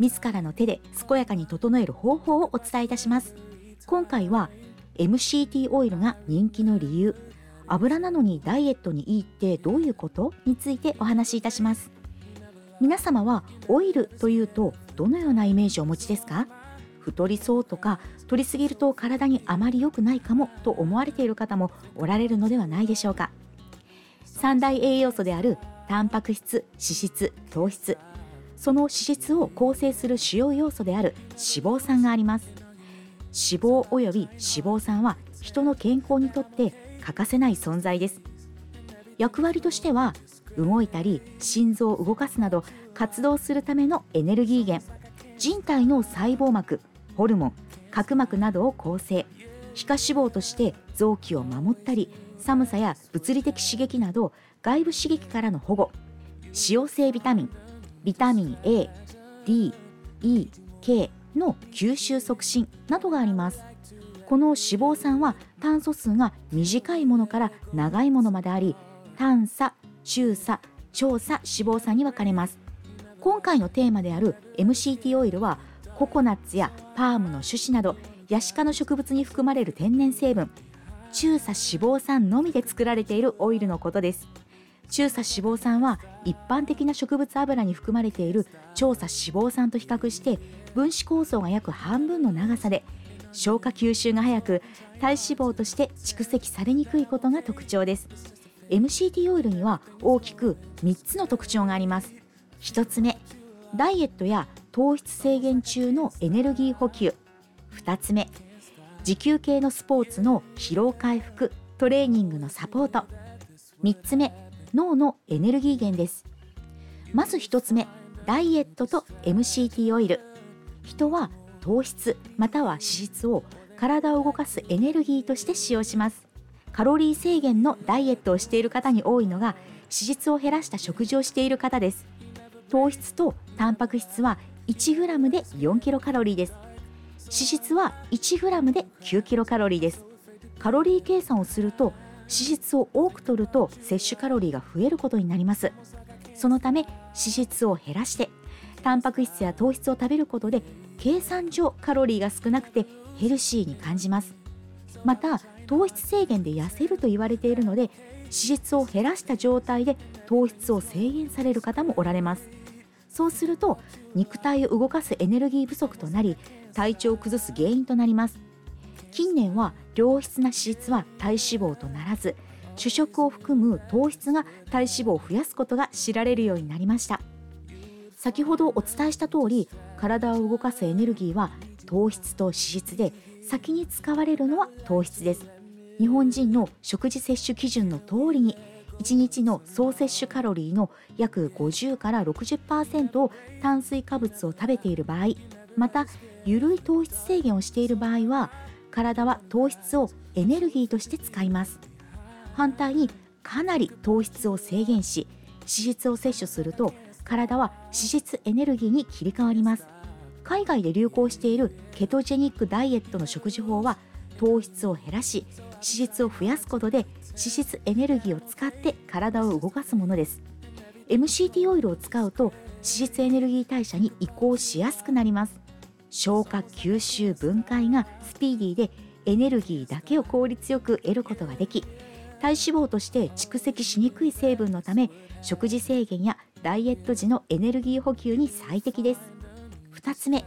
自らの手で健やかに整える方法をお伝えいたします。今回は MCT オイルが人気の理由。油なのにダイエットにいいってどういうこと？についてお話しいたします。皆様はオイルというとどのようなイメージをお持ちですか？太りそうとか取りすぎると体にあまり良くないかもと思われている方もおられるのではないでしょうか。三大栄養素であるタンパク質脂質糖質その脂質を構成する主要要素である脂肪酸があります。脂肪および脂肪酸は人の健康にとって欠かせない存在です。役割としては動いたり心臓を動かすなど活動するためのエネルギー源人体の細胞膜ホルモン角膜などを構成。皮下脂肪として臓器を守ったり寒さや物理的刺激など外部刺激からの保護。脂溶性ビタミンビタミン A、D、E、K の吸収促進などがあります。この脂肪酸は炭素数が短いものから長いものまであり短鎖中鎖長鎖脂肪酸に分かれます。今回のテーマである MCT オイルはココナッツやパームの種子などヤシ科の植物に含まれる天然成分中鎖脂肪酸のみで作られているオイルのことです。中鎖脂肪酸は一般的な植物油に含まれている長鎖脂肪酸と比較して分子構造が約半分の長さで消化吸収が早く体脂肪として蓄積されにくいことが特徴です。MCT オイルには大きく3つの特徴があります。1つ目ダイエットや糖質制限中のエネルギー補給。2つ目持久系のスポーツの疲労回復トレーニングのサポート。3つ目脳のエネルギー源です。まず1つ目ダイエットと MCT オイル。人は糖質または脂質を体を動かすエネルギーとして使用します。カロリー制限のダイエットをしている方に多いのが脂質を減らした食事をしている方です。糖質とタンパク質は 1g で4キロカロリーです。脂質は 1g で9キロカロリーです。カロリー計算をすると質を多く取ると摂取カロリーが増えることになります。そのため脂質を減らしてタンパク質や糖質を食べることで計算上カロリーが少なくてヘルシーに感じます。また糖質制限で痩せると言われているので脂質を減らした状態で糖質を制限される方もおられます。そうすると肉体を動かすエネルギー不足となり体調を崩す原因となります。近年は良質な脂質は体脂肪とならず主食を含む糖質が体脂肪を増やすことが知られるようになりました。先ほどお伝えした通り体を動かすエネルギーは糖質と脂質で先に使われるのは糖質です。日本人の食事摂取基準の通りに1日の総摂取カロリーの約50から60%を炭水化物を食べている場合また緩い糖質制限をしている場合は体は糖質をエネルギーとして使います。反対にかなり糖質を制限し脂質を摂取すると体は脂質エネルギーに切り替わります。海外で流行しているケトジェニックダイエットの食事法は糖質を減らし脂質を増やすことで脂質エネルギーを使って体を動かすものです。MCT オイルを使うと脂質エネルギー代謝に移行しやすくなります。消化吸収分解がスピーディーでエネルギーだけを効率よく得ることができ体脂肪として蓄積しにくい成分のため食事制限やダイエット時のエネルギー補給に最適です。2つ目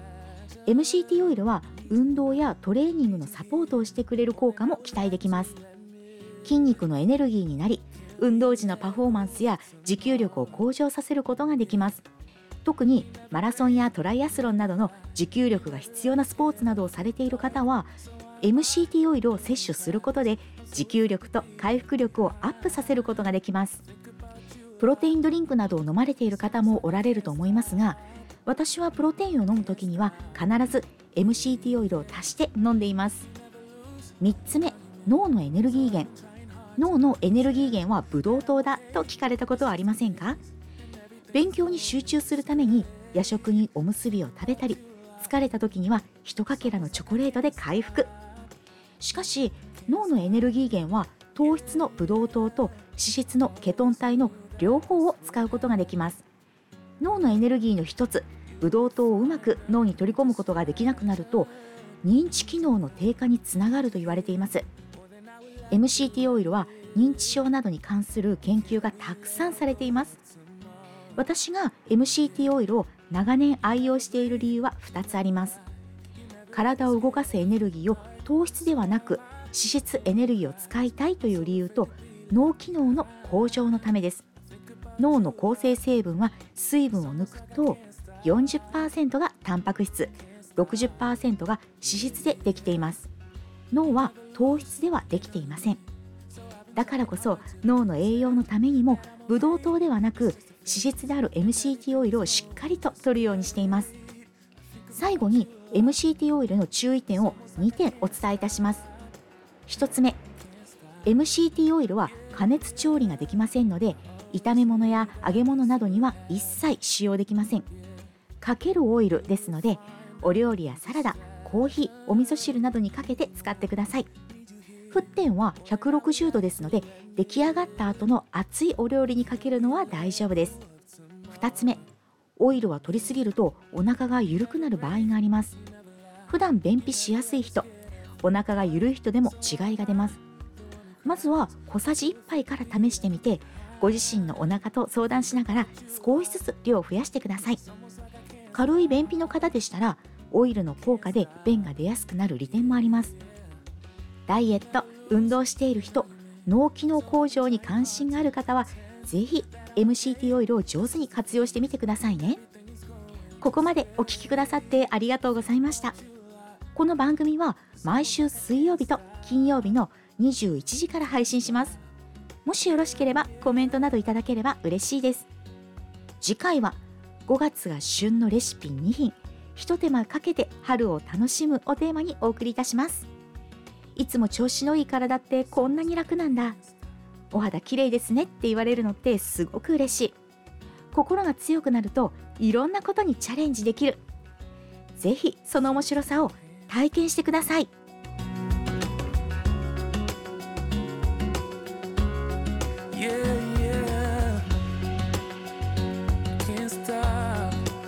MCT オイルは運動やトレーニングのサポートをしてくれる効果も期待できます。筋肉のエネルギーになり運動時のパフォーマンスや持久力を向上させることができます。特にマラソンやトライアスロンなどの持久力が必要なスポーツなどをされている方は MCT オイルを摂取することで持久力と回復力をアップさせることができます。プロテインドリンクなどを飲まれている方もおられると思いますが私はプロテインを飲む時には必ず MCT オイルを足して飲んでいます。3つ目脳のエネルギー源。脳のエネルギー源はブドウ糖だと聞かれたことはありませんか？勉強に集中するために夜食におむすびを食べたり疲れた時には一かけらのチョコレートで回復。しかし脳のエネルギー源は糖質のブドウ糖と脂質のケトン体の両方を使うことができます。脳のエネルギーの一つブドウ糖をうまく脳に取り込むことができなくなると認知機能の低下につながると言われています。MCT オイルは認知症などに関する研究がたくさんされています。私が MCT オイルを長年愛用している理由は2つあります。体を動かすエネルギーを糖質ではなく脂質エネルギーを使いたいという理由と脳機能の向上のためです。脳の構成成分は水分を抜くと40%がタンパク質60%が脂質でできています。脳は糖質ではできていません。だからこそ脳の栄養のためにもブドウ糖ではなく脂質である MCT オイルをしっかりと摂るようにしています。最後に MCT オイルの注意点を2点お伝えいたします。1つ目 MCT オイルは加熱調理ができませんので炒め物や揚げ物などには一切使用できません。かけるオイルですのでお料理やサラダコーヒーお味噌汁などにかけて使ってください。沸点は160度ですので出来上がった後の熱いお料理にかけるのは大丈夫です。2つ目オイルは取りすぎるとお腹が緩くなる場合があります。普段便秘しやすい人お腹が緩い人でも違いが出ます。まずは小さじ1杯から試してみてご自身のお腹と相談しながら少しずつ量を増やしてください。軽い便秘の方でしたらオイルの効果で便が出やすくなる利点もあります。ダイエット運動している人脳機能向上に関心がある方はぜひ MCT オイルを上手に活用してみてくださいね。ここまでお聴きくださってありがとうございました。この番組は毎週水曜日と金曜日の21時から配信します。もしよろしければコメントなどいただければ嬉しいです。次回は5月が旬のレシピ2品ひと手間かけて春を楽しむをテーマにお送りいたします。いつも調子のいい体ってこんなに楽なんだ。お肌綺麗ですねって言われるのってすごく嬉しい。心が強くなるといろんなことにチャレンジできる。ぜひその面白さを体験してください。